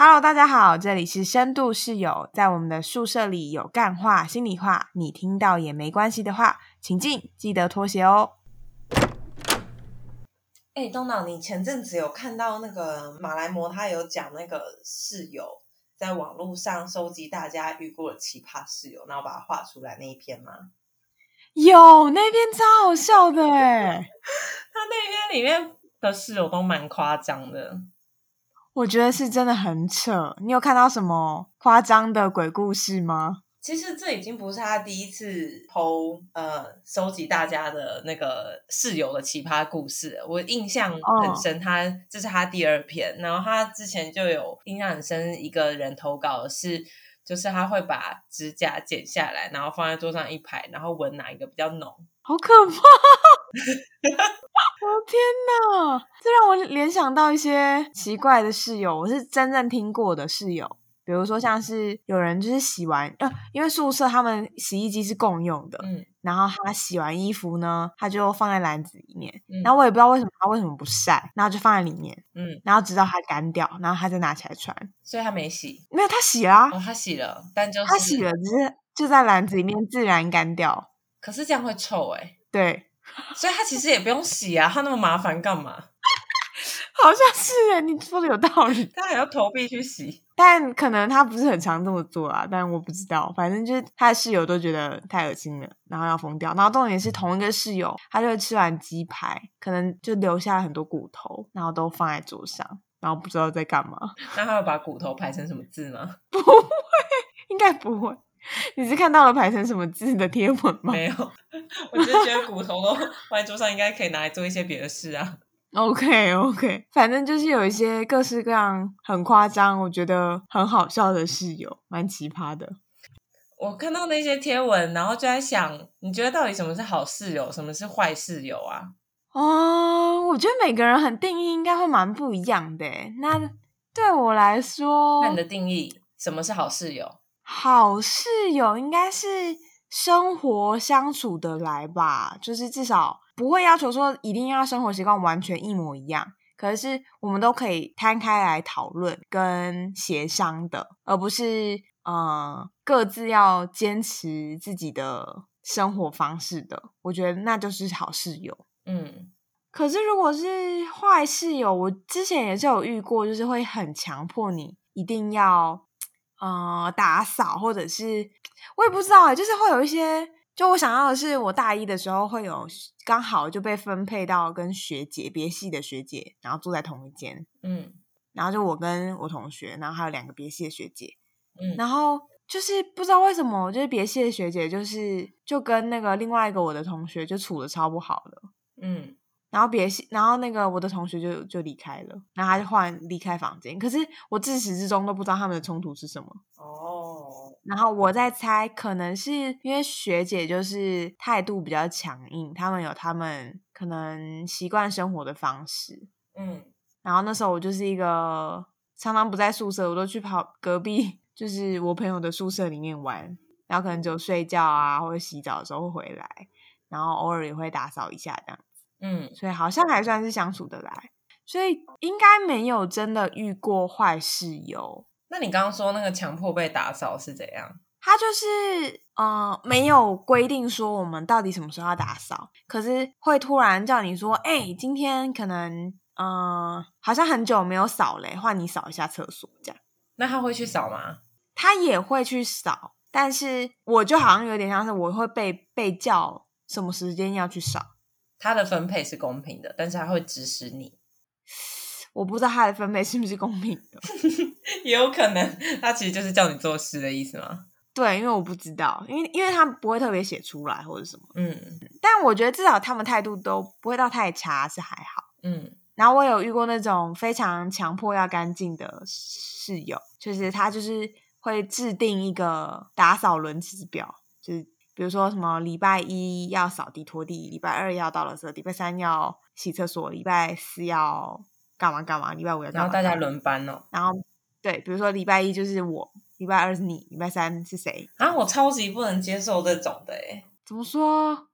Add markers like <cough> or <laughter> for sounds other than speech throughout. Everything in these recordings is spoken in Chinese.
Hello，大家好，这里是深度室友，在我们的宿舍里有干话、心里话，你听到也没关系的话，请进，记得脱鞋哦。哎，东岛，你前阵子有看到那个马来模，他有讲那个室友在网络上收集大家遇过的奇葩室友，然后把它画出来那一篇吗？有，那篇超好笑的哎，<laughs> 他那篇里面的室友都蛮夸张的。我觉得是真的很扯。你有看到什么夸张的鬼故事吗？其实这已经不是他第一次偷呃收集大家的那个室友的奇葩故事，我印象很深。他这是他第二篇，然后他之前就有印象很深，一个人投稿的是，就是他会把指甲剪下来，然后放在桌上一排，然后闻哪一个比较浓。好可怕！<laughs> 我天哪，这让我联想到一些奇怪的室友。我是真正听过的室友，比如说像是有人就是洗完，呃，因为宿舍他们洗衣机是共用的，嗯，然后他洗完衣服呢，他就放在篮子里面，然后我也不知道为什么他为什么不晒，然后就放在里面，嗯，然后直到它干掉，然后他再拿起来穿，所以他没洗，没有他洗啦，哦，他洗了，但就他洗了，只是就在篮子里面自然干掉。可是这样会臭哎，对，所以他其实也不用洗啊，他那么麻烦干嘛？<laughs> 好像是哎，你说的有道理，他还要投币去洗，但可能他不是很常这么做啊，但我不知道，反正就是他的室友都觉得太恶心了，然后要疯掉，然后重点是同一个室友，他就会吃完鸡排，可能就留下了很多骨头，然后都放在桌上，然后不知道在干嘛。那他会把骨头排成什么字吗？<laughs> 不会，应该不会。<laughs> 你是看到了排成什么字的贴文吗？没有，我就觉得骨头都放在桌上，应该可以拿来做一些别的事啊。OK OK，反正就是有一些各式各样很夸张，我觉得很好笑的室友，蛮奇葩的。我看到那些贴文，然后就在想，你觉得到底什么是好室友，什么是坏室友啊？哦，我觉得每个人很定义应该会蛮不一样的。那对我来说，那你的定义什么是好室友？好室友应该是生活相处的来吧，就是至少不会要求说一定要生活习惯完全一模一样，可是我们都可以摊开来讨论跟协商的，而不是呃各自要坚持自己的生活方式的。我觉得那就是好室友。嗯，可是如果是坏室友，我之前也是有遇过，就是会很强迫你一定要。呃，打扫或者是我也不知道哎，就是会有一些，就我想要的是，我大一的时候会有刚好就被分配到跟学姐别系的学姐，然后住在同一间，嗯，然后就我跟我同学，然后还有两个别系的学姐，嗯，然后就是不知道为什么，就是别系的学姐就是就跟那个另外一个我的同学就处的超不好的，嗯。然后别系，然后那个我的同学就就离开了，然后他就换离开房间。可是我自始至终都不知道他们的冲突是什么。哦。然后我在猜，可能是因为学姐就是态度比较强硬，他们有他们可能习惯生活的方式。嗯。然后那时候我就是一个常常不在宿舍，我都去跑隔壁，就是我朋友的宿舍里面玩。然后可能只有睡觉啊或者洗澡的时候会回来，然后偶尔也会打扫一下这样。嗯，所以好像还算是相处得来，所以应该没有真的遇过坏室友。那你刚刚说那个强迫被打扫是怎样？他就是呃没有规定说我们到底什么时候要打扫，可是会突然叫你说，哎，今天可能呃好像很久没有扫嘞，换你扫一下厕所这样。那他会去扫吗？他也会去扫，但是我就好像有点像是我会被被叫什么时间要去扫。他的分配是公平的，但是他会指使你。我不知道他的分配是不是公平的，<laughs> 也有可能他其实就是叫你做事的意思吗？对，因为我不知道，因为因为他不会特别写出来或者什么。嗯，但我觉得至少他们态度都不会到太差，是还好。嗯，然后我有遇过那种非常强迫要干净的室友，就是他就是会制定一个打扫轮值表，就是。比如说什么礼拜一要扫地拖地，礼拜二要倒垃圾，礼拜三要洗厕所，礼拜四要干嘛干嘛，礼拜五要干嘛？然后大家轮班哦。然后对，比如说礼拜一就是我，礼拜二是你，礼拜三是谁？啊，我超级不能接受这种的诶怎么说？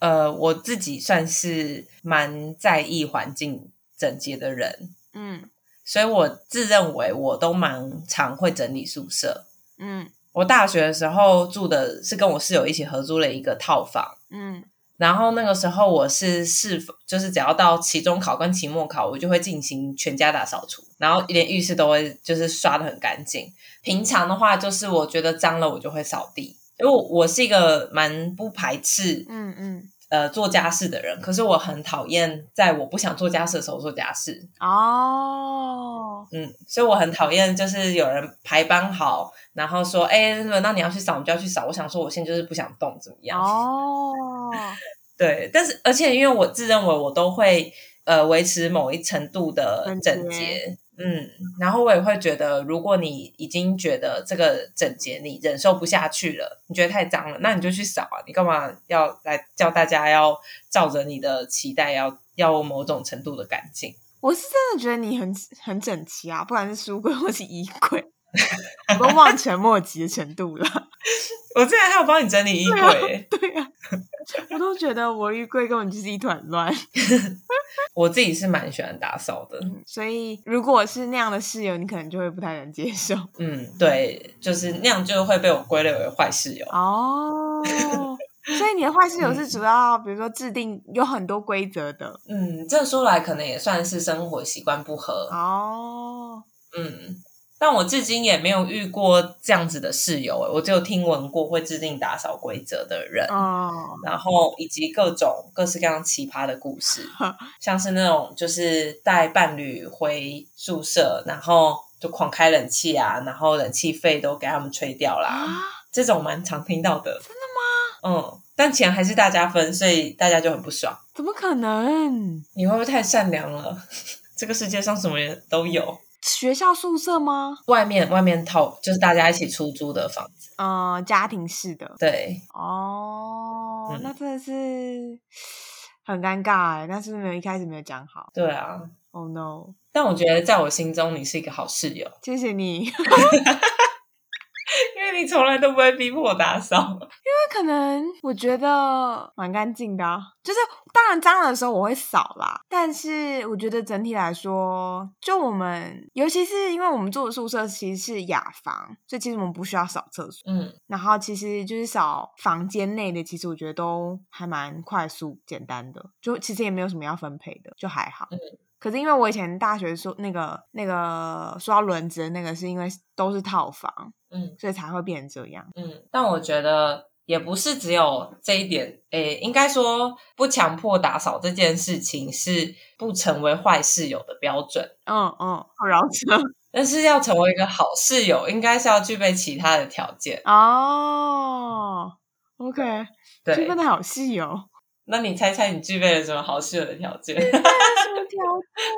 呃，我自己算是蛮在意环境整洁的人，嗯，所以我自认为我都蛮常会整理宿舍。嗯我大学的时候住的是跟我室友一起合租了一个套房，嗯然后那个时候我是是就是只要到期中考跟期末考，我就会进行全家大扫除，然后连浴室都会就是刷的很干净。平常的话，就是我觉得脏了，我就会扫地，因为我我是一个蛮不排斥嗯嗯，呃做家事的人，可是我很讨厌在我不想做家事的时候做家事。哦，嗯，所以我很讨厌，就是有人排班好，然后说，哎，轮到你要去扫，你就要去扫。我想说，我现在就是不想动，怎么样？<laughs> 哦，<laughs> 对，但是而且因为我自认为我都会呃维持某一程度的整洁，嗯，然后我也会觉得，如果你已经觉得这个整洁你忍受不下去了，你觉得太脏了，那你就去扫啊，你干嘛要来叫大家要照着你的期待要要某种程度的干净？我是真的觉得你很很整齐啊，不管是书柜或是衣柜，都望尘莫及的程度了。我之前还有帮你整理衣柜、欸对啊，<laughs> 我都觉得我衣柜根本就是一团乱。<laughs> 我自己是蛮喜欢打扫的，所以如果是那样的室友，你可能就会不太能接受。<laughs> 嗯，对，就是那样就会被我归类为坏室友。哦，<laughs> 所以你的坏室友是主要，比如说制定有很多规则的。嗯，这说来可能也算是生活习惯不合。哦，嗯，但我至今也没有遇过这样子的室友，欸我只有听闻过会制定打扫规则的人，哦，然后以及各种各式各样奇葩的故事，像是那种就是带伴侣回宿舍，然后就狂开冷气啊，然后冷气费都给他们吹掉啦，啊，这种蛮常听到的。真的吗？嗯，但钱还是大家分，所以大家就很不爽。怎么可能？你会不会太善良了？<laughs> 这个世界上什么人都有。学校宿舍吗？外面外面套就是大家一起出租的房子，嗯、家庭式的。对，哦，嗯那真的是很尴尬哎，那是不是没有一开始没有讲好对啊。？Oh no！但我觉得在我心中你是一个好室友，谢谢你。<laughs> 因为你从来都不会逼迫我打扫。因为可能我觉得蛮干净的、啊，就是当然脏的时候我会扫啦，但是我觉得整体来说，就我们尤其是因为我们住的宿舍其实是雅房，所以其实我们不需要扫厕所，嗯然后其实就是扫房间内的，其实我觉得都还蛮快速简单的，就其实也没有什么要分配的，就还好。嗯可是因为我以前大学说那个那个说到轮子的那个，是因为都是套房，嗯所以才会变成这样。嗯，但我觉得也不是只有这一点，诶，应该说不强迫打扫这件事情是不成为坏室友的标准。嗯嗯，好饶舌。<laughs> 但是要成为一个好室友，应该是要具备其他的条件。哦，OK，这对分，的好细哦。那你猜猜你具备了什么好室友的条件？<laughs>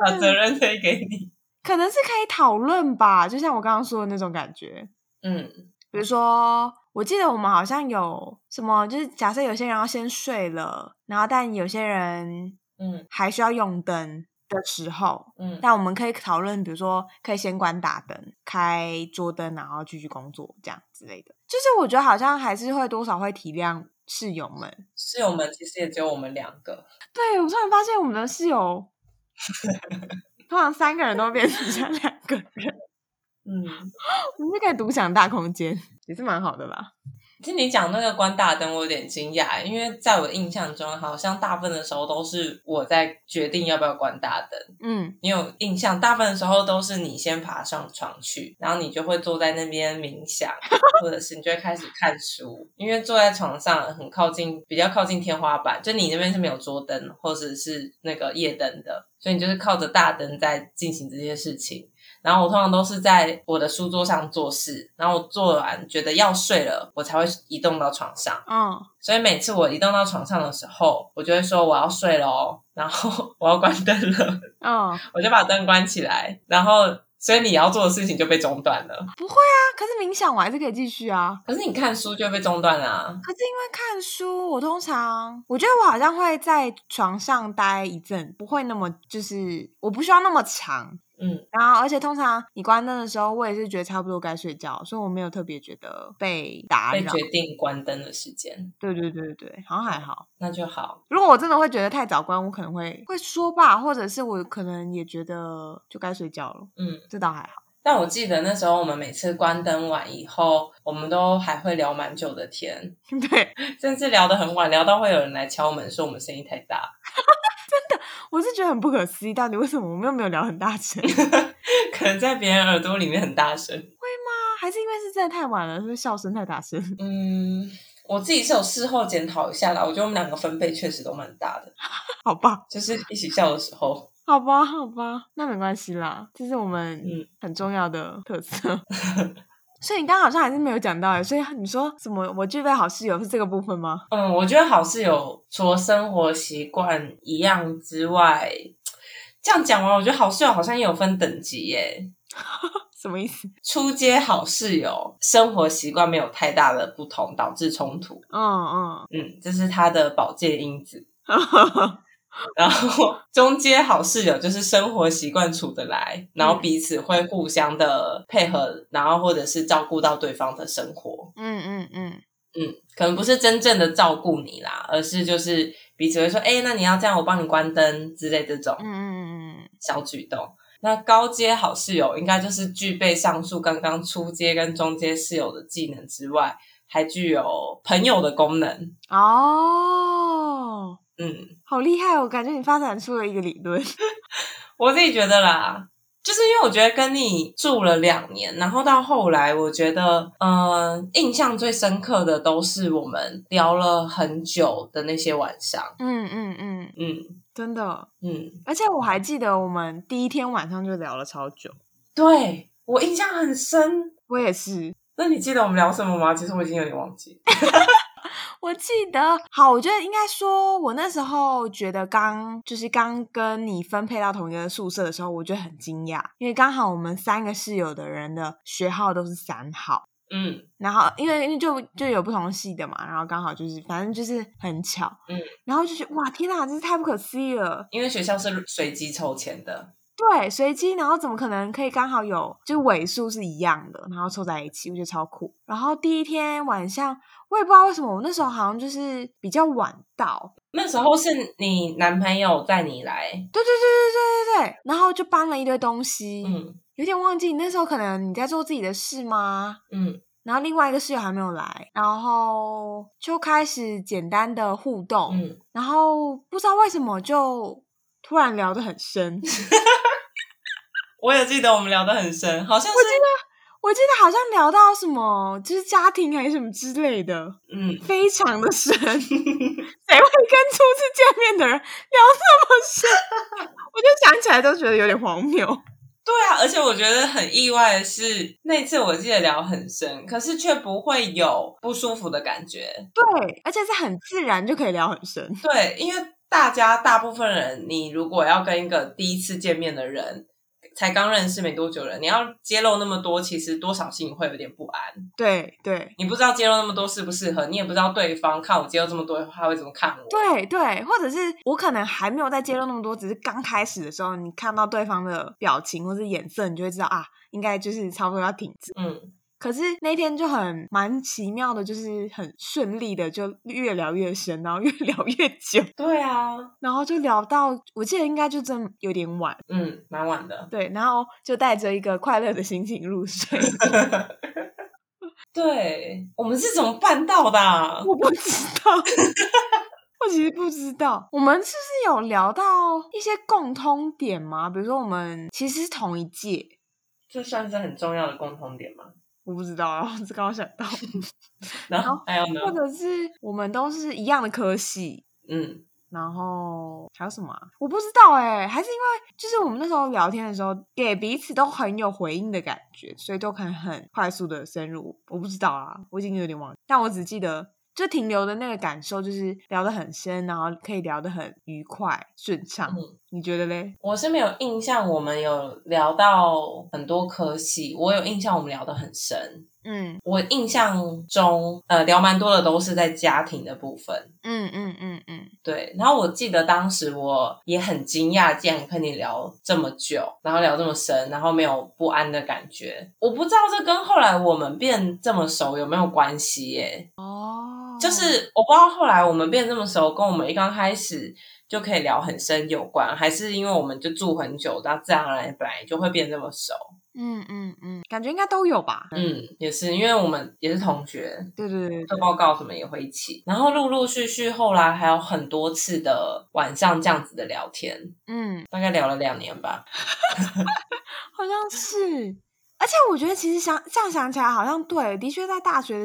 把责任推给你。可能是可以讨论吧，就像我刚刚说的那种感觉。嗯比如说，我记得我们好像有什么，就是假设有些人要先睡了，然后但有些人嗯还需要用灯的时候，嗯那我们可以讨论，比如说可以先关打灯，开桌灯，然后继续工作这样之类的。就是我觉得好像还是会多少会体谅室友们。室友们其实也只有我们两个。对我突然发现我们的室友，<laughs> 通常三个人都变成像两个人，嗯，我们就可以独享大空间，也是蛮好的啦。听你讲那个关大灯，我有点惊讶，因为在我印象中，好像大部分的时候都是我在决定要不要关大灯。嗯，你有印象，大部分的时候都是你先爬上床去，然后你就会坐在那边冥想，<laughs> 或者是你就会开始看书，因为坐在床上很靠近，比较靠近天花板，就你那边是没有桌灯或者是那个夜灯的，所以你就是靠着大灯在进行这些事情。然后我通常都是在我的书桌上做事，然后我做完觉得要睡了，我才会移动到床上。嗯，所以每次我移动到床上的时候，我就会说我要睡了哦，然后 <laughs> 我要关灯了。嗯，我就把灯关起来，然后所以你要做的事情就被中断了。不会啊，可是冥想我还是可以继续啊。可是你看书就被中断啊。可是因为看书，我通常我觉得我好像会在床上待一阵，不会那么就是我不需要那么长，嗯，然后而且通常你关灯的时候，我也是觉得差不多该睡觉，所以我没有特别觉得被打扰。被决定关灯的时间，对对对对，好像还好。那就好。如果我真的会觉得太早关，我可能会会说吧，或者是我可能也觉得就该睡觉了。嗯，这倒还好。但我记得那时候我们每次关灯完以后，我们都还会聊蛮久的天，<laughs> 对，甚至聊得很晚，聊到会有人来敲门说我们声音太大。<laughs> 真的，我是觉得很不可思议，到底为什么我们又没有聊很大声？<laughs> 可能在别人耳朵里面很大声。会吗？还是因为是真的太晚了，是笑声太大声？嗯，我自己是有事后检讨一下啦，我觉得我们两个分贝确实都蛮大的，好吧，就是一起笑的时候。好吧，好吧，那没关系啦，这是我们嗯很重要的特色。<laughs> 所以你刚刚好像还是没有讲到哎，所以你说什么？我具备好室友是这个部分吗？嗯，我觉得好室友除了生活习惯一样之外，这样讲完，我觉得好室友好像也有分等级耶。<laughs> 什么意思？初阶好室友生活习惯没有太大的不同，导致冲突。嗯嗯，嗯，这是他的保健因子。<laughs> <laughs> 然后中阶好室友就是生活习惯处得来，然后彼此会互相的配合，然后或者是照顾到对方的生活。嗯嗯嗯，嗯，可能不是真正的照顾你啦，而是就是彼此会说，哎、那你要这样，我帮你关灯之类这种嗯嗯嗯嗯，小举动。那高阶好室友应该就是具备上述刚刚初阶跟中阶室友的技能之外，还具有朋友的功能。哦，嗯，好厉害哦！感觉你发展出了一个理论。<laughs> 我自己觉得啦，就是因为我觉得跟你住了两年，然后到后来，我觉得，嗯、印象最深刻的都是我们聊了很久的那些晚上。嗯嗯嗯，嗯真的，嗯，而且我还记得我们第一天晚上就聊了超久。对我印象很深。我也是，那你记得我们聊什么吗？其实我已经有点忘记。<laughs> 我记得，好，我觉得应该说，我那时候觉得刚就是刚跟你分配到同一个宿舍的时候，我觉得很惊讶，因为刚好我们三个室友的人的学号都是三号，嗯。然后因为因为就就有不同系的嘛，然后刚好就是反正就是很巧，嗯，然后就是哇天哪，真是太不可思议了，因为学校是随机抽签的。对，随机，然后怎么可能可以刚好有就尾数是一样的，然后凑在一起，我觉得超酷。然后第一天晚上，我也不知道为什么，我那时候好像就是比较晚到，那时候是你男朋友带你来，对对对对对对对，然后就搬了一堆东西，嗯。有点忘记那时候可能你在做自己的事吗？嗯。然后另外一个室友还没有来，然后就开始简单的互动，嗯，然后不知道为什么就突然聊得很深，<laughs> 我也记得我们聊得很深，好像是我记得好像聊到什么就是家庭还是什么之类的，嗯，非常的深。<laughs> 谁会跟初次见面的人聊这么深？我就想起来都觉得有点荒谬。对啊，而且我觉得很意外的是，那次我记得聊很深，可是却不会有不舒服的感觉。对，而且是很自然就可以聊很深。对，因为大家大部分人，你如果要跟一个第一次见面的人，才刚认识没多久的人，你要揭露那么多，其实多少心里会有点不安。对对你不知道揭露那么多适不适合，你也不知道对方看我揭露这么多，他会怎么看我。对对，或者是我可能还没有在揭露那么多，只是刚开始的时候，你看到对方的表情或是眼色，你就会知道啊，应该就是差不多要停止。嗯，可是那天就很蛮奇妙的，就是很顺利的，就越聊越深，然后越 <laughs> 聊越久，对啊，然后就聊到我记得应该就真有点晚，嗯，蛮晚的。对，然后就带着一个快乐的心情入睡。<laughs> 对，我们是怎么办到的啊、<laughs> 我不知道，我其实不知道，我们是不是有聊到一些共通点吗？比如说我们其实是同一届，这算是很重要的共通点吗？我不知道啊，我是 <laughs> 刚刚想到，<laughs> 然后还有呢？或者是我们都是一样的科系，嗯然后还有什么、啊？我不知道哎、还是因为就是我们那时候聊天的时候，给彼此都很有回应的感觉，所以都可以很快速的深入。我不知道啊，我已经有点忘记，但我只记得就停留的那个感受，就是聊得很深，然后可以聊得很愉快顺畅。嗯，你觉得嘞？我是没有印象，我们有聊到很多科系，我有印象我们聊得很深。嗯，我印象中，呃，聊蛮多的都是在家庭的部分。嗯嗯嗯嗯，对。然后我记得当时我也很惊讶，竟然跟你聊这么久，然后聊这么深，然后没有不安的感觉。我不知道这跟后来我们变这么熟有没有关系耶？哦，就是我不知道后来我们变这么熟，跟我们一刚开始就可以聊很深有关，还是因为我们就住很久，然后自然而然本来就会变这么熟。嗯嗯嗯，感觉应该都有吧。嗯，也是，因为我们也是同学，对对对，做报告什么也会一起。然后陆陆续续后来还有很多次的晚上这样子的聊天，嗯，大概聊了两年吧，<laughs> 好像是。而且我觉得，其实想这样想起来，好像对，的确在大学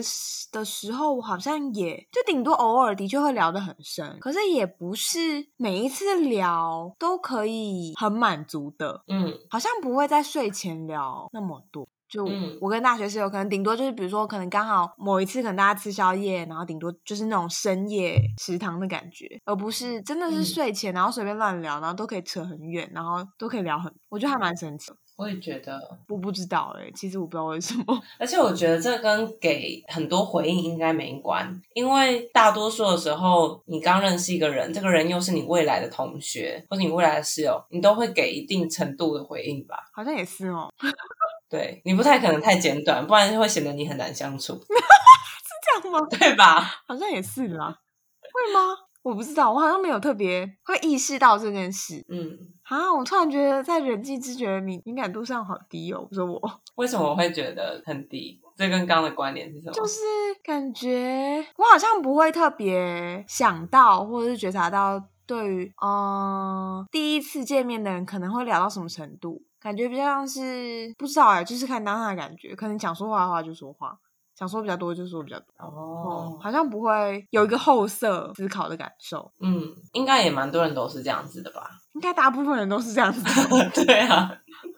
的时候，我好像也就顶多偶尔的确会聊得很深，可是也不是每一次聊都可以很满足的。嗯，好像不会在睡前聊那么多。就我跟大学室友，可能顶多就是，比如说，可能刚好某一次，可能大家吃宵夜，然后顶多就是那种深夜食堂的感觉，而不是真的是睡前，然后随便乱聊，然后都可以扯很远，然后都可以聊很，我觉得还蛮神奇。我也觉得，我不知道哎，其实我不知道为什么。而且我觉得这跟给很多回应应该没关，因为大多数的时候，你刚认识一个人，这个人又是你未来的同学或者你未来的室友，你都会给一定程度的回应吧？好像也是哦。<laughs> 对你不太可能太简短，不然会显得你很难相处。<laughs> 是这样吗？<laughs> 对吧？好像也是啦。会吗？我不知道，我好像没有特别会意识到这件事。嗯，啊，我突然觉得在人际知觉敏敏感度上好低哦。我说我为什么会觉得很低？这跟刚刚的观点是什么？就是感觉我好像不会特别想到，或者是觉察到，对于嗯第一次见面的人可能会聊到什么程度，感觉比较像是不知道哎，就是看当下的感觉，可能想说话的话就说话。想说比较多就说比较多哦，好像不会有一个后色思考的感受。嗯，应该也蛮多人都是这样子的吧？应该大部分人都是这样子。<laughs> 对啊，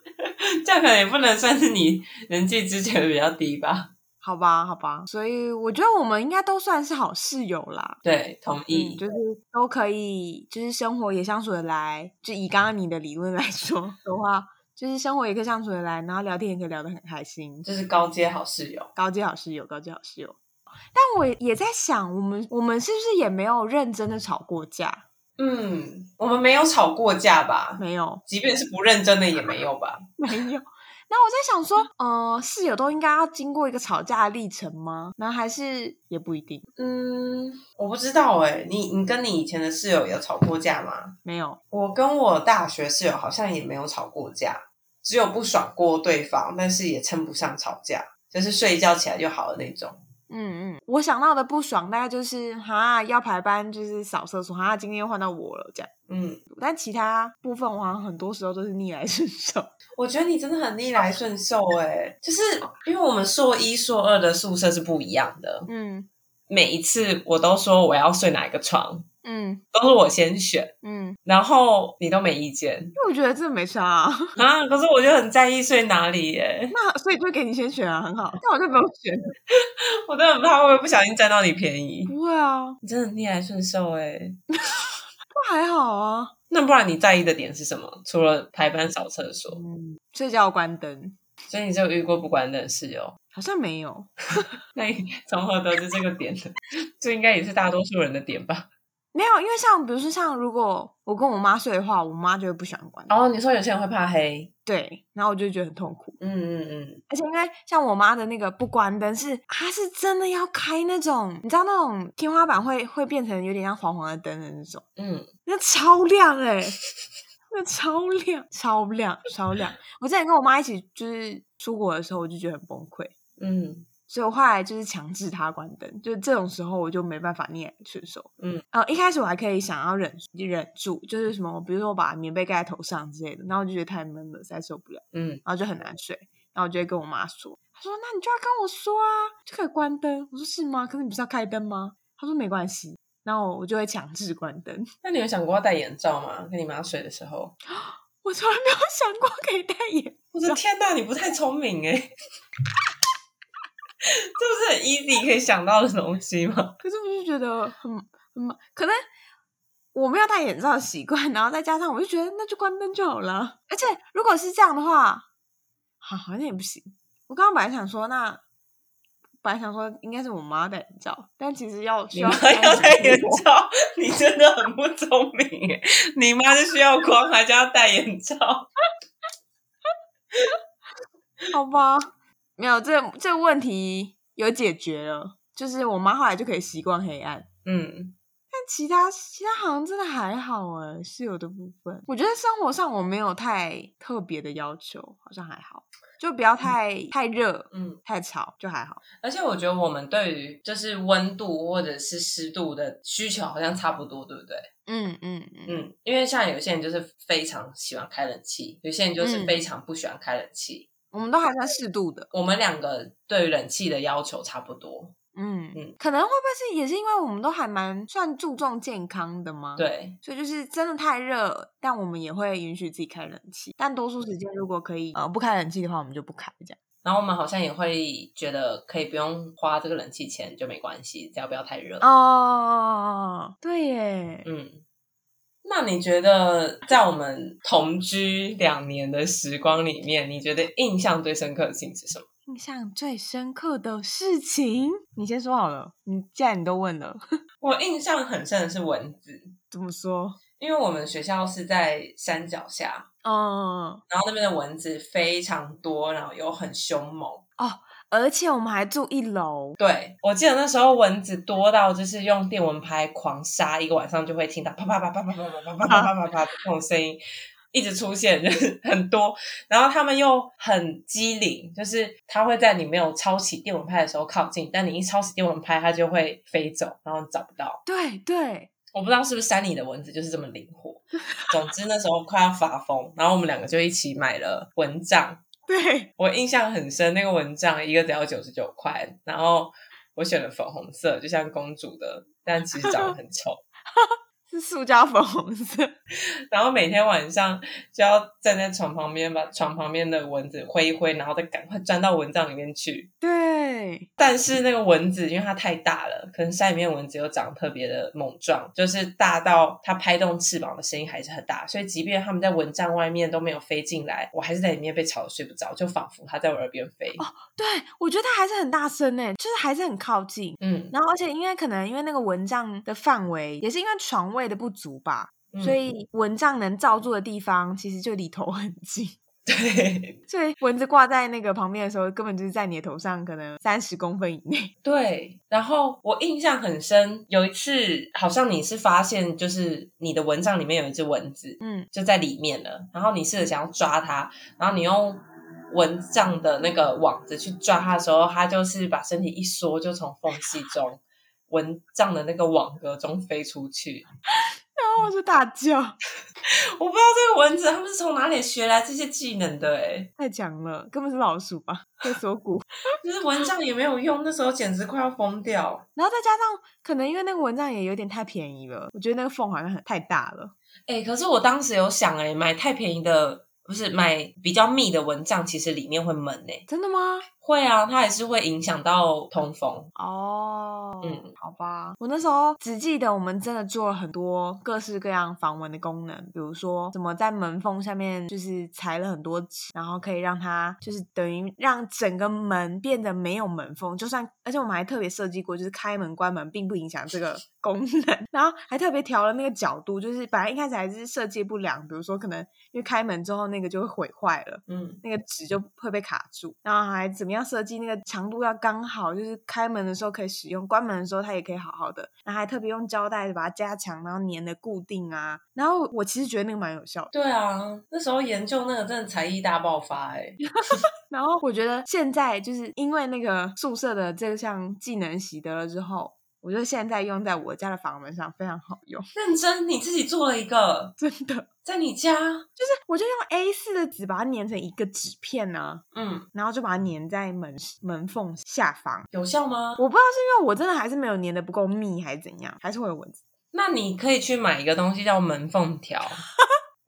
<laughs> 这样可能也不能算是你人际之觉比较低吧？好吧，好吧。所以我觉得我们应该都算是好室友啦。对，同意，就是都可以，就是生活也相处得来。就以刚刚你的理论来说的话。<laughs> 就是生活也可以相处得来，然后聊天也可以聊得很开心，就是高阶好室友，高阶好室友，高阶好室友。但我也在想，我们我们是不是也没有认真的吵过架？嗯，我们没有吵过架吧？没有，即便是不认真的也没有吧？<laughs> 没有。那我在想说，呃，室友都应该要经过一个吵架的历程吗？那还是也不一定。嗯，我不知道哎。你你跟你以前的室友有吵过架吗？没有。我跟我大学室友好像也没有吵过架。只有不爽过对方，但是也称不上吵架，就是睡一觉起来就好了那种。嗯嗯，我想到的不爽大概就是哈要排班，就是扫厕所，哈今天又换到我了这样。嗯，但其他部分我好像很多时候都是逆来顺受。我觉得你真的很逆来顺受哎，就是因为我们硕一硕二的宿舍是不一样的。嗯，每一次我都说我要睡哪一个床。嗯，都是我先选，嗯，然后你都没意见，因为我觉得这没差啊。啊，可是我就很在意睡哪里耶。那所以就给你先选啊，很好。那我就不用选，<laughs> 我都很怕会不会不小心占到你便宜。不会啊，你真的逆来顺受哎，<laughs> 不还好啊。那不然你在意的点是什么？除了排班扫厕所，嗯睡觉关灯。所以你就遇过不关灯的室友？好像没有。<laughs> 那你从何得知这个点的？这应该也是大多数人的点吧。没有，因为像比如说像如果我跟我妈睡的话，我妈就会不喜欢关。哦，你说有些人会怕黑，对，然后我就觉得很痛苦。嗯嗯嗯。而且因为像我妈的那个不关灯是，她是真的要开那种，你知道那种天花板会会变成有点像黄黄的灯的那种。嗯。那超亮哎，那超亮，超亮，超亮。我之前跟我妈一起就是出国的时候，我就觉得很崩溃。嗯。所以我后来就是强制他关灯，就这种时候我就没办法逆来顺受。嗯，呃，一开始我还可以想要忍忍住，就是什么，比如说我把棉被盖在头上之类的，然后我就觉得太闷了，实在受不了。嗯，然后就很难睡，然后我就会跟我妈说，她说：“那你就要跟我说啊，就可以关灯。”我说：“是吗？可是你不是要开灯吗？”她说：“没关系。”然后我就会强制关灯。那你有想过要戴眼罩吗？跟你妈睡的时候？<gasps> 我从来没有想过可以戴眼。我的天哪，你不太聪明哎。<laughs> <laughs> 这不是很 easy 可以想到的东西吗？可是我就觉得很很可能我没有戴眼罩的习惯，然后再加上我就觉得那就关灯就好了。而且如果是这样的话，好好像也不行。我刚刚本来想说，那本来想说应该是我妈戴眼罩，但其实要需要戴眼罩，你真的很不聪明哎！你妈是需要光，还叫戴眼罩？<laughs> 好吧，没有这这个问题有解决了，就是我妈后来就可以习惯黑暗。嗯。但其他其他好像真的还好哎，室友的部分，我觉得生活上我没有太特别的要求，好像还好，就不要太太热，嗯，太吵就还好。而且我觉得我们对于就是温度或者是湿度的需求好像差不多，对不对？嗯嗯嗯，因为像有些人就是非常喜欢开冷气，有些人就是非常不喜欢开冷气，我们都还算适度的。我们两个对于冷气的要求差不多。嗯嗯，可能会不会是也是因为我们都还蛮算注重健康的吗？对，所以就是真的太热，但我们也会允许自己开冷气。但多数时间如果可以呃不开冷气的话，我们就不开这样。然后我们好像也会觉得可以不用花这个冷气钱就没关系，只要不要太热。哦，对耶。嗯，那你觉得在我们同居两年的时光里面，你觉得印象最深刻的事情是什么？印象最深刻的事情，你先说好了。你既然你都问了，<laughs> 我印象很深的是蚊子。怎么说？因为我们学校是在山脚下，嗯，然后那边的蚊子非常多，然后又很凶猛哦。而且我们还住一楼。对，我记得那时候蚊子多到就是用电蚊拍狂杀，一个晚上就会听到啪啪啪啪啪啪啪啪啪啪啪啪这种声音。一直出现 <laughs> 就是很多，然后他们又很机灵，就是它会在你没有抄起电蚊拍的时候靠近，但你一抄起电蚊拍，它就会飞走，然后找不到。对对，我不知道是不是山里的蚊子就是这么灵活。总之那时候快要发疯，然后我们两个就一起买了蚊帐。对我印象很深，那个蚊帐一个只要九十九块，然后我选了粉红色，就像公主的，但其实长得很 <laughs> 丑。<laughs> 是塑胶粉红色，<laughs> 然后每天晚上就要站在床旁边，把床旁边的蚊子挥一挥，然后再赶快钻到蚊帐里面去。对，但是那个蚊子因为它太大了，可能山里面蚊子又长得特别的猛壮，就是大到它拍动翅膀的声音还是很大，所以即便他们在蚊帐外面都没有飞进来，我还是在里面被吵得睡不着，就仿佛它在我耳边飞。哦，对，我觉得它还是很大声呢，就是还是很靠近。嗯，然后而且因为可能因为那个蚊帐的范围，也是因为床位。位的不足吧，所以蚊帐能罩住的地方其实就离头很近。对，所以蚊子挂在那个旁边的时候，根本就是在你的头上，可能三十公分以内。<laughs> 对，然后我印象很深，有一次好像你是发现，就是你的蚊帐里面有一只蚊子，嗯，就在里面了。然后你试着想要抓它，然后你用蚊帐的那个网子去抓它的时候，它就是把身体一缩，就从缝隙中。蚊帐的那个网格中飞出去，然后我就大叫。<laughs> 我不知道这个蚊子他们是从哪里学来这些技能的，哎，太强了，根本是老鼠吧？会锁骨，<laughs> 就是蚊帐也没有用，那时候简直快要疯掉。然后再加上，可能因为那个蚊帐也有点太便宜了，我觉得那个缝好像很太大了。哎，可是我当时有想，哎，买太便宜的。不是买比较密的蚊帐，其实里面会闷呢。真的吗？会啊，它还是会影响到通风。哦，嗯，好吧。我那时候只记得我们真的做了很多各式各样防蚊的功能，比如说怎么在门缝下面就是裁了很多纸，然后可以让它就是等于让整个门变得没有门缝，就算而且我们还特别设计过，就是开门关门并不影响这个 <laughs> 功能，然后还特别调了那个角度，就是本来一开始还是设计不良，比如说可能因为开门之后那。那个就会毁坏了，嗯，那个纸就会被卡住，然后还怎么样设计那个强度要刚好，就是开门的时候可以使用，关门的时候它也可以好好的，然后还特别用胶带把它加强，然后粘的固定啊。然后我其实觉得那个蛮有效的。对啊，那时候研究那个真的才艺大爆发哎。<laughs> 然后我觉得现在就是因为那个宿舍的这项技能习得了之后。我觉得现在用在我家的房门上非常好用。认真，你自己做了一个，<laughs> 真的在你家，就是我就用 A 四的纸把它粘成一个纸片呢，嗯，然后就把它粘在门门缝下方，有效吗？我不知道是因为我真的还是没有粘的不够密，还是怎样，还是会有蚊子。那你可以去买一个东西叫门缝条。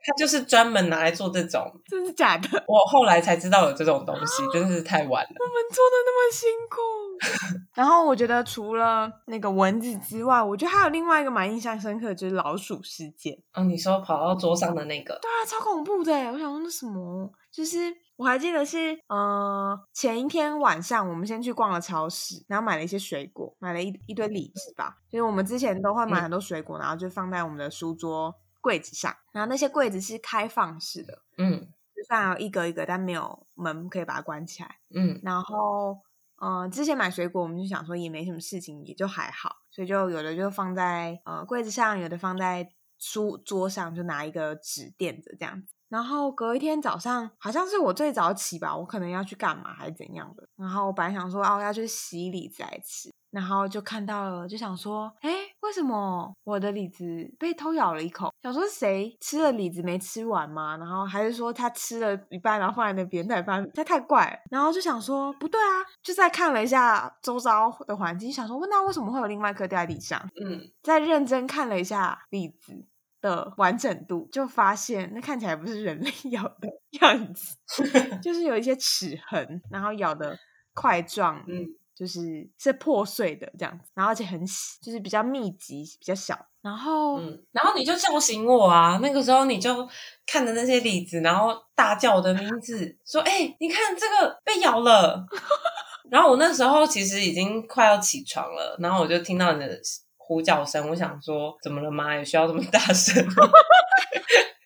它就是专门拿来做这种，真是假的？<laughs> 我后来才知道有这种东西，真是太晚了。我们做的那么辛苦。<laughs> 然后我觉得除了那个蚊子之外，我觉得还有另外一个蛮印象深刻，就是老鼠事件。哦，你说跑到桌上的那个？对啊，超恐怖的！我想说那什么，就是。我还记得是，呃，前一天晚上我们先去逛了超市，然后买了一些水果，买了一一堆李子吧。就是我们之前都会买很多水果，然后就放在我们的书桌柜子上。然后那些柜子是开放式的，嗯，就算有一格一格，但没有门可以把它关起来。嗯，然后，呃，之前买水果，我们就想说也没什么事情，也就还好，所以就有的就放在呃柜子上，有的放在书桌上，就拿一个纸垫着这样子。然后隔一天早上，好像是我最早起吧，我可能要去干嘛还是怎样的。然后我本来想说，哦，要去洗李子来吃，然后就看到了，就想说，哎，为什么我的李子被偷咬了一口？想说谁吃了李子没吃完吗？然后还是说他吃了一半，然后放在那边，再放，这太怪了。然后就想说，不对啊，就再看了一下周遭的环境，想说，那为什么会有另外一颗掉在地上？嗯，再认真看了一下李子。的完整度，就发现那看起来不是人类 <laughs> 咬的样子，<laughs> 就是有一些齿痕，然后咬的块状，嗯，就是是破碎的这样子，然后而且很就是比较密集，比较小，然后，嗯，然后你就叫醒我啊，那个时候你就看着那些李子，然后大叫我的名字，说：“哎，你看这个被咬了。”然后我那时候其实已经快要起床了，然后我就听到你的。呼叫声，我想说，怎么了吗？有需要这么大声？<laughs>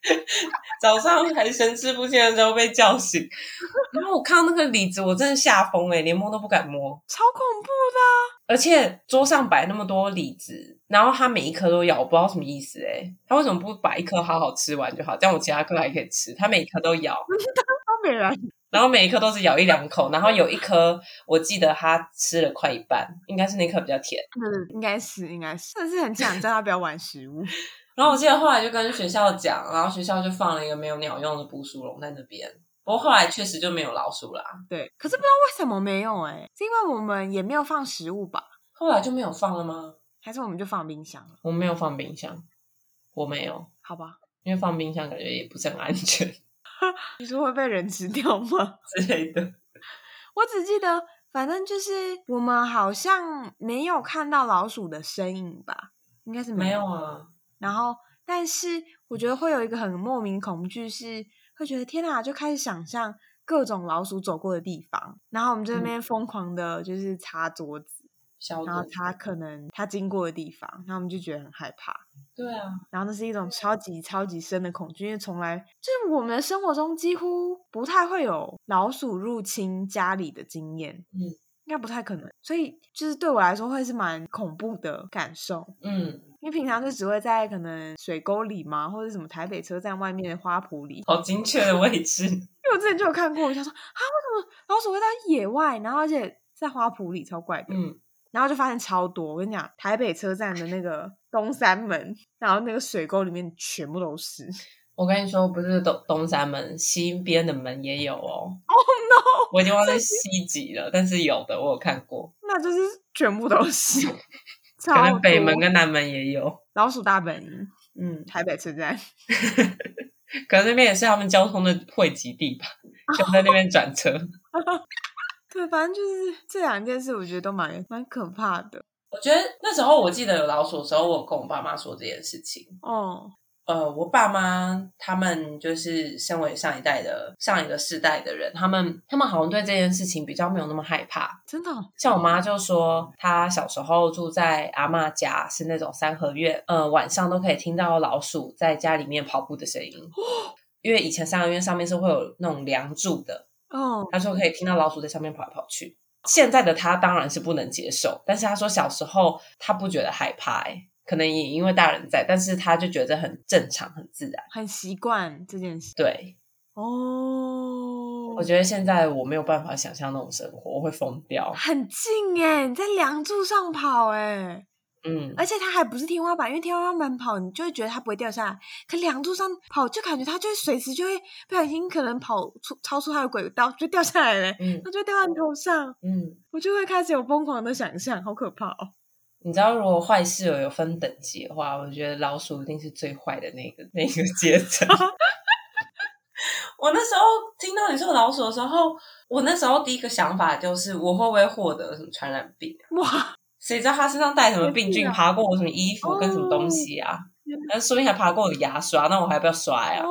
<laughs> 早上还神志不清的时候被叫醒，<laughs> 然后我看到那个李子，我真的吓疯哎，连摸都不敢摸，超恐怖的。而且桌上摆那么多李子，然后他每一颗都咬，我不知道什么意思哎，他为什么不把一颗好好吃完就好？这样我其他颗还可以吃，他每一颗都咬，他没来。然后每一颗都是咬一两口，然后有一颗我记得他吃了快一半，应该是那颗比较甜。嗯，应该是，应该是，真的是很强，叫他不要玩食物。<laughs> 然后我记得后来就跟学校讲，然后学校就放了一个没有鸟用的捕鼠笼在那边。不过后来确实就没有老鼠啦。对，可是不知道为什么没有哎，是因为我们也没有放食物吧？后来就没有放了吗？还是我们就放冰箱了？我没有放冰箱，我没有。好吧，因为放冰箱感觉也不是很安全。你说会被人吃掉吗？<laughs> 之类的。<laughs> 我只记得，反正就是我们好像没有看到老鼠的身影吧？应该是没有啊。然后，但是我觉得会有一个很莫名恐惧，是会觉得天哪，就开始想象各种老鼠走过的地方，然后我们这边疯狂的就是擦桌子。然后擦可能他经过的地方，然后我们就觉得很害怕。对啊，然后那是一种超级超级深的恐惧，因为从来就是我们的生活中几乎不太会有老鼠入侵家里的经验。嗯，应该不太可能，所以就是对我来说会是蛮恐怖的感受。嗯，因为平常就只会在可能水沟里嘛，或者什么台北车站外面的花圃里，好精确的位置。<laughs> 因为我之前就有看过，我想说啊，为什么老鼠会在野外，然后而且在花圃里，超怪的。嗯。然后就发现超多，我跟你讲，台北车站的那个东三门，然后那个水沟里面全部都是。我跟你说，不是东东三门，西边的门也有哦。Oh no！<laughs> 我已经忘记西几了，但是有的我有看过。那就是全部都是，<laughs> 可能北门跟南门也有。老鼠大本营，嗯，台北车站，<laughs> 可能那边也是他们交通的汇集地吧，就在那边转车。<laughs> 对，反正就是这两件事，我觉得都蛮蛮可怕的。我觉得那时候我记得有老鼠的时候，我跟我爸妈说这件事情。哦，呃，我爸妈他们就是身为上一代的上一个世代的人，他们他们好像对这件事情比较没有那么害怕。真的，像我妈就说，她小时候住在阿妈家，是那种三合院，呃，晚上都可以听到老鼠在家里面跑步的声音。<laughs> 因为以前三合院上面是会有那种梁柱的。哦，她说可以听到老鼠在上面跑来跑去。现在的她当然是不能接受，但是她说小时候她不觉得害怕，哎，可能也因为大人在，但是他就觉得很正常、很自然、很习惯这件事。对，哦，我觉得现在我没有办法想象那种生活，我会疯掉。很近哎，你在梁柱上跑哎。嗯，而且它还不是天花板，因为天花板跑，你就会觉得它不会掉下来。可梁柱上跑，就感觉它就会随时就会不小心可能跑出超出它的轨道，就掉下来了。嗯，它就掉在你头上。嗯，我就会开始有疯狂的想象，好可怕哦。你知道，如果坏室友有分等级的话，我觉得老鼠一定是最坏的那个那个阶层。我那时候听到你说老鼠的时候，我那时候第一个想法就是我会不会获得什么传染病？哇！谁知道他身上带什么病菌，爬过我什么衣服跟什么东西啊？那说不定还爬过我的牙刷，那我还不要刷呀？哦，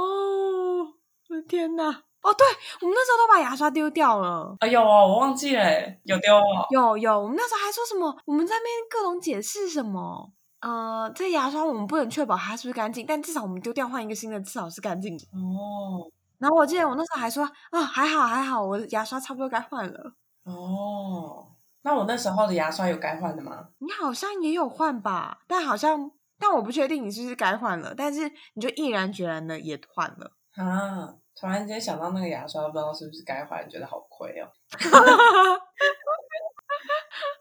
我的天哪！哦，对，我们那时候都把牙刷丢掉了。哎呦，我忘记了，有丢哦。有有，我们那时候还说什么？我们在那边各种解释什么？呃，这牙刷我们不能确保它是不是干净，但至少我们丢掉换一个新的，至少是干净的。哦。然后我记得我那时候还说啊，还好还好，我的牙刷差不多该换了。哦，那我那时候的牙刷有该换的吗？你好像也有换吧，但好像但我不确定你是不是该换了，但是你就毅然决然的也换了啊。突然间想到那个牙刷，不知道是不是该还，觉得好亏哦。<laughs>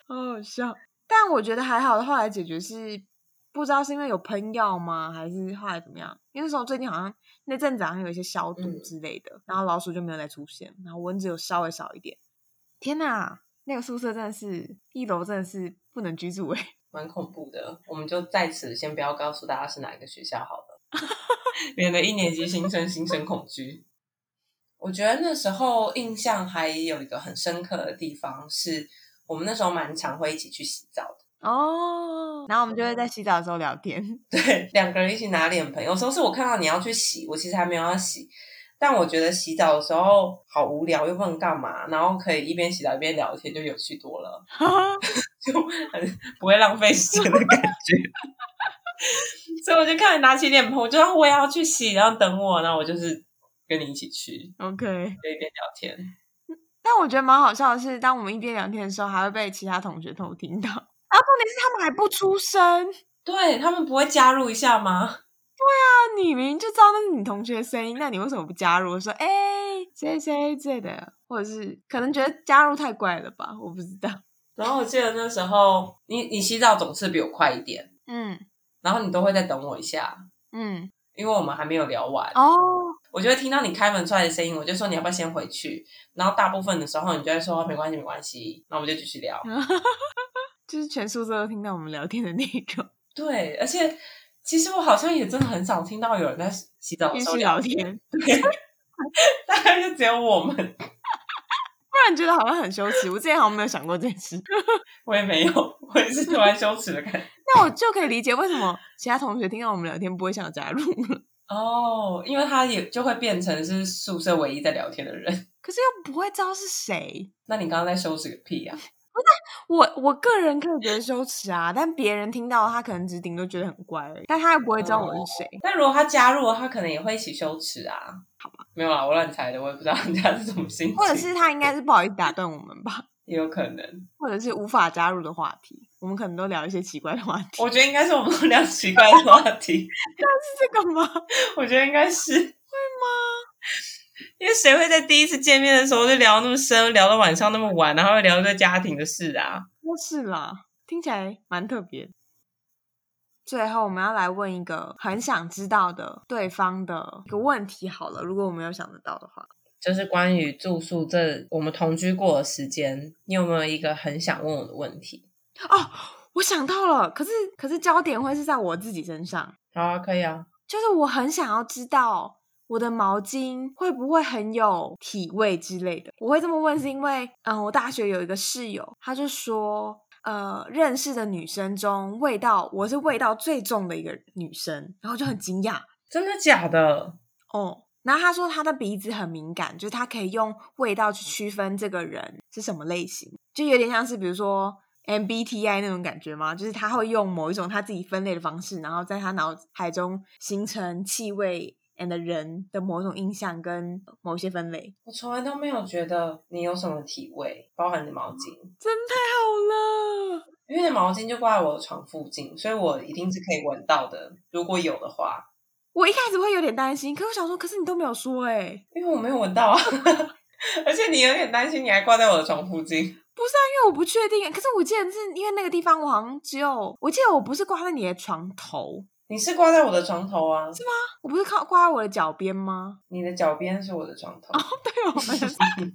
好好笑，但我觉得还好，后来解决是不知道是因为有喷药吗，还是后来怎么样？因为那时候最近好像那阵子好像有一些消毒之类的，然后老鼠就没有再出现，然后蚊子有稍微少一点。天哪，那个宿舍真的是一楼真的是不能居住哎，蛮恐怖的。我们就在此先不要告诉大家是哪一个学校好了。<laughs> 免得一年级新生心生恐惧。我觉得那时候印象还有一个很深刻的地方，是我们那时候蛮常会一起去洗澡的哦。然后我们就会在洗澡的时候聊天，<laughs> 对，两个人一起拿脸盆。有时候是我看到你要去洗，我其实还没有要洗，但我觉得洗澡的时候好无聊，又不能干嘛，然后可以一边洗澡一边聊天，就有趣多了，<laughs> 就很不会浪费时间的感觉。<laughs> 所以我就看你拿起脸盆，我就说我也要去洗，然后等我，然后我就是跟你一起去，OK，一边聊天。但我觉得蛮好笑的是，当我们一边聊天的时候，还会被其他同学偷听到。<laughs> 啊，重点是他们还不出声，对他们不会加入一下吗？对啊，你明明就知道那是你同学的声音，那你为什么不加入？说哎，谁谁之类的，或者是可能觉得加入太怪了吧？我不知道。然后我记得那时候，你你洗澡总是比我快一点，嗯。然后你都会再等我一下，嗯，因为我们还没有聊完哦。我就会听到你开门出来的声音，我就说你要不要先回去？然后大部分的时候，你就会说没关系，没关系。那我们就继续聊，<laughs> 就是全宿舍都听到我们聊天的那种。对，而且其实我好像也真的很少听到有人在洗澡的时候聊天，<laughs> 大概就只有我们。突然觉得好像很羞耻，我之前好像没有想过这件事。<laughs> 我也没有，我也是突然羞耻的感觉。那我就可以理解为什么其他同学听到我们聊天不会想加入了。<laughs> 哦，因为他也就会变成是宿舍唯一在聊天的人，<laughs> 可是又不会知道是谁。那你刚刚在羞耻个屁呀！不是我，我个人可以觉得羞耻啊，但别人听到他可能只顶多觉得很乖而已，但他又不会知道我是谁。但如果他加入了，他可能也会一起羞耻啊。好吧，没有啊，我乱猜的，我也不知道人家是什么心情。或者是他应该是不好意思打断我们吧，也有可能。或者是无法加入的话题，我们可能都聊一些奇怪的话题。我觉得应该是我们都聊奇怪的话题。<laughs> 那是这个吗？<laughs> 我觉得应该是。会吗？<laughs> 因为谁会在第一次见面的时候就聊那么深，聊到晚上那么晚，然后聊一个家庭的事啊？是啦，听起来蛮特别。最后，我们要来问一个很想知道的对方的一个问题。好了，如果我没有想得到的话，就是关于住宿这我们同居过的时间，你有没有一个很想问我的问题？哦，我想到了，可是可是焦点会是在我自己身上。好啊，可以啊，就是我很想要知道。我的毛巾会不会很有体味之类的？我会这么问，是因为，嗯，我大学有一个室友，他就说，呃，认识的女生中，味道我是味道最重的一个女生，然后就很惊讶，真的假的？哦，然后他说他的鼻子很敏感，就是他可以用味道去区分这个人是什么类型，就有点像是比如说 MBTI 那种感觉吗？就是他会用某一种他自己分类的方式，然后在他脑海中形成气味。and 人的某种印象跟某些分类，我从来都没有觉得你有什么体味，包含你的毛巾，真太好了。因为毛巾就挂在我的床附近，所以我一定是可以闻到的。如果有的话，我一开始会有点担心，可我想说，可是你都没有说哎，因为我没有闻到啊。<laughs> 而且你有点担心，你还挂在我的床附近，不是啊？因为我不确定。可是我记得是因为那个地方，我好像只有，我记得我不是挂在你的床头。你是挂在我的床头啊？是吗？我不是靠挂在我的脚边吗？你的脚边是我的床头。哦，对哦，<laughs>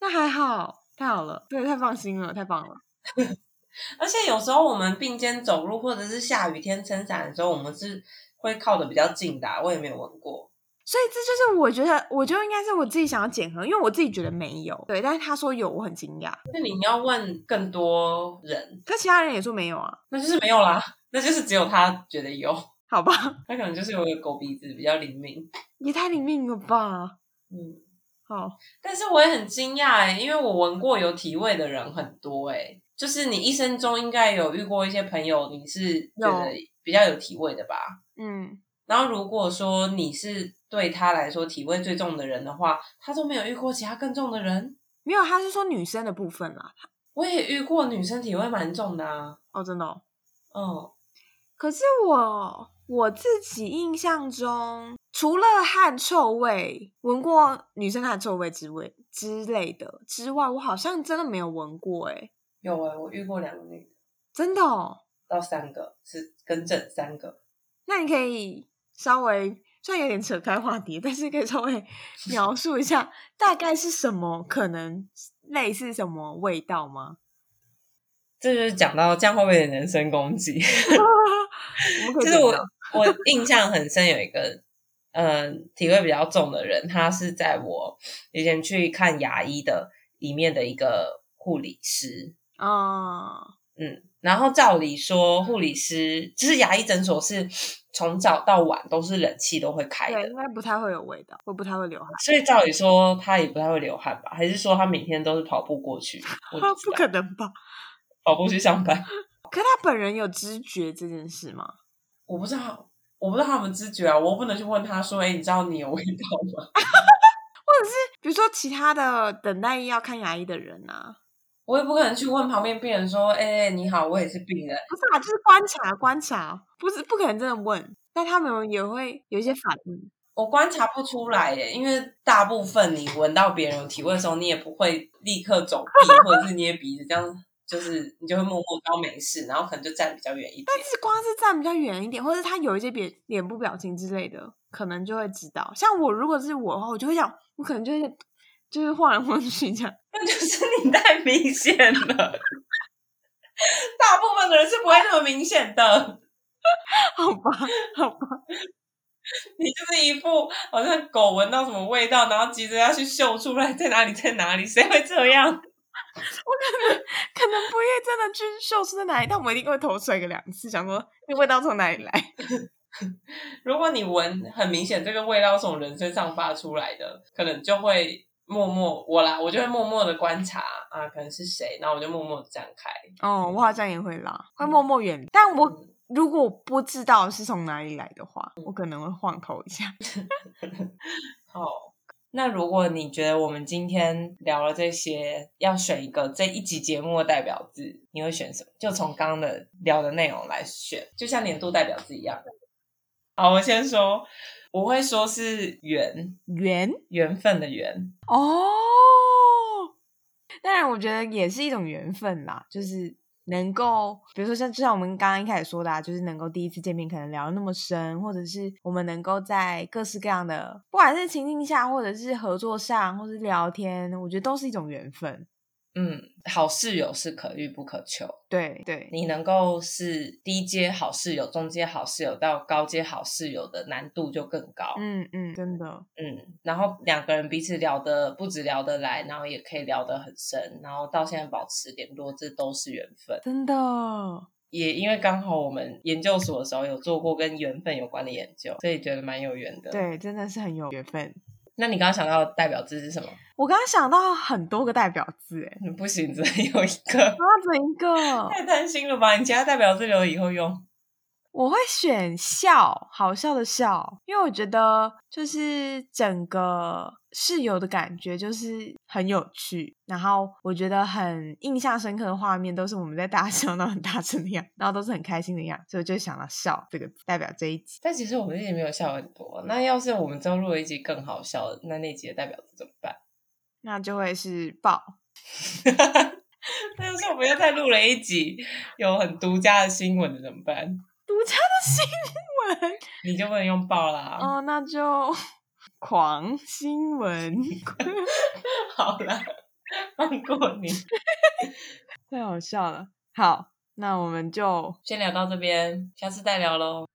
那还好，太好了，对，太放心了，太棒了。<laughs> 而且有时候我们并肩走路，或者是下雨天撑伞的时候，我们是会靠的比较近的。我也没有闻过，所以这就是我觉得，我觉得应该是我自己想要检核，因为我自己觉得没有。对，但是他说有，我很惊讶。那你要问更多人，可其他人也说没有啊，那就是没有啦。那就是只有他觉得有，<laughs> 好吧？他可能就是有个狗鼻子，比较灵敏，<laughs> 也太灵敏了吧？嗯，好，但是我也很惊讶哎，因为我闻过有体味的人很多哎，就是你一生中应该有遇过一些朋友，你是觉得比较有体味的吧？嗯，然后如果说你是对他来说体味最重的人的话，他都没有遇过其他更重的人？没有，他是说女生的部分啦。我也遇过女生体味蛮重的啊。哦，真的。嗯，可是我我自己印象中，除了汗臭味，闻过女生汗臭味之味之类的之外，我好像真的没有闻过。哎，有哎，我遇过两个女的，真的哦，到三个是更正三个。那你可以稍微虽然有点扯开话题，但是可以稍微描述一下大概是什么，可能类似什么味道吗？这就是讲到这样会不会人身攻击？<laughs> 就是我我印象很深，有一个嗯体味比较重的人，他是在我以前去看牙医的里面的一个护理师啊，嗯，然后照理说护理师就是牙医诊所是从早到晚都是冷气都会开的，应该不太会有味道，会不太会流汗，所以照理说他也不太会流汗吧？还是说他每天都是跑步过去？<laughs> 不可能吧？<laughs> 跑步去上班，<laughs> 可他本人有知觉这件事吗？我不知道，我不知道他们知觉啊，我不能去问他说：“哎，你知道你有味道吗？”或者是比如说其他的等待要看牙医的人啊，我也不可能去问旁边病人说：“哎，你好，我也是病人。”不是啊，就是观察观察，不是不可能真的问，但他们也会有一些反应。我观察不出来耶，因为大部分你闻到别人有体味的时候，你也不会立刻走避或者是捏鼻子这样。就是你就会默默当没事，然后可能就站比较远一点。但是光是站比较远一点，或者他有一些别脸部表情之类的，可能就会知道。像我如果是我的话，我就会想，我可能就会就是晃来晃去这样。那 <laughs> 就是你太明显了，<laughs> 大部分的人是不会那么明显的。<laughs> 好吧，好吧，你就是一副好像狗闻到什么味道，然后急着要去嗅出来在哪里，在哪里，谁会这样？我可能可能不会真的去嗅出在哪里，但我一定会投出来个两次，想说那味道从哪里来。如果你闻很明显这个味道从人身上发出来的，可能就会默默我啦，我就会默默的观察啊，可能是谁，然后我就默默的站开。哦，我好像也会啦，会默默远。但我如果不知道是从哪里来的话，我可能会晃头一下。<laughs> 好。那如果你觉得我们今天聊了这些，要选一个这一集节目的代表字，你会选什么？就从刚刚的聊的内容来选，就像年度代表字一样。好，我先说，我会说是缘缘缘分的缘哦。当然，我觉得也是一种缘分啦，就是。能够，比如说像就像我们刚刚一开始说的，啊就是能够第一次见面可能聊那么深，或者是我们能够在各式各样的，不管是情境下，或者是合作上，或是聊天，我觉得都是一种缘分。嗯，好室友是可遇不可求。对对，你能够是低阶好室友、中阶好室友到高阶好室友的难度就更高。嗯嗯，真的。嗯，然后两个人彼此聊的不止聊得来，然后也可以聊得很深，然后到现在保持联络，这都是缘分。真的。也因为刚好我们研究所的时候有做过跟缘分有关的研究，所以觉得蛮有缘的。对，真的是很有缘分。那你刚刚想到的代表字是什么？我刚刚想到很多个代表字，哎，不行，只能有一个。啊，整一个？太贪心了吧！你其他代表字留以后用。我会选笑，好笑的笑，因为我觉得就是整个室友的感觉就是很有趣，然后我觉得很印象深刻的画面都是我们在大笑，到很大声的样，然后都是很开心的样，所以我就想到笑这个代表这一集。但其实我们这集没有笑很多，那要是我们之后录了一集更好笑的，那那集的代表怎么办？<laughs> 那就会是爆。那要是我们又再录了一集有很独家的新闻的怎么办？独家的新闻，<laughs> 你就不能用爆啦。哦，那就狂新闻。<laughs> 好了，放过你，<laughs> 太好笑了。好，那我们就先聊到这边，下次再聊喽。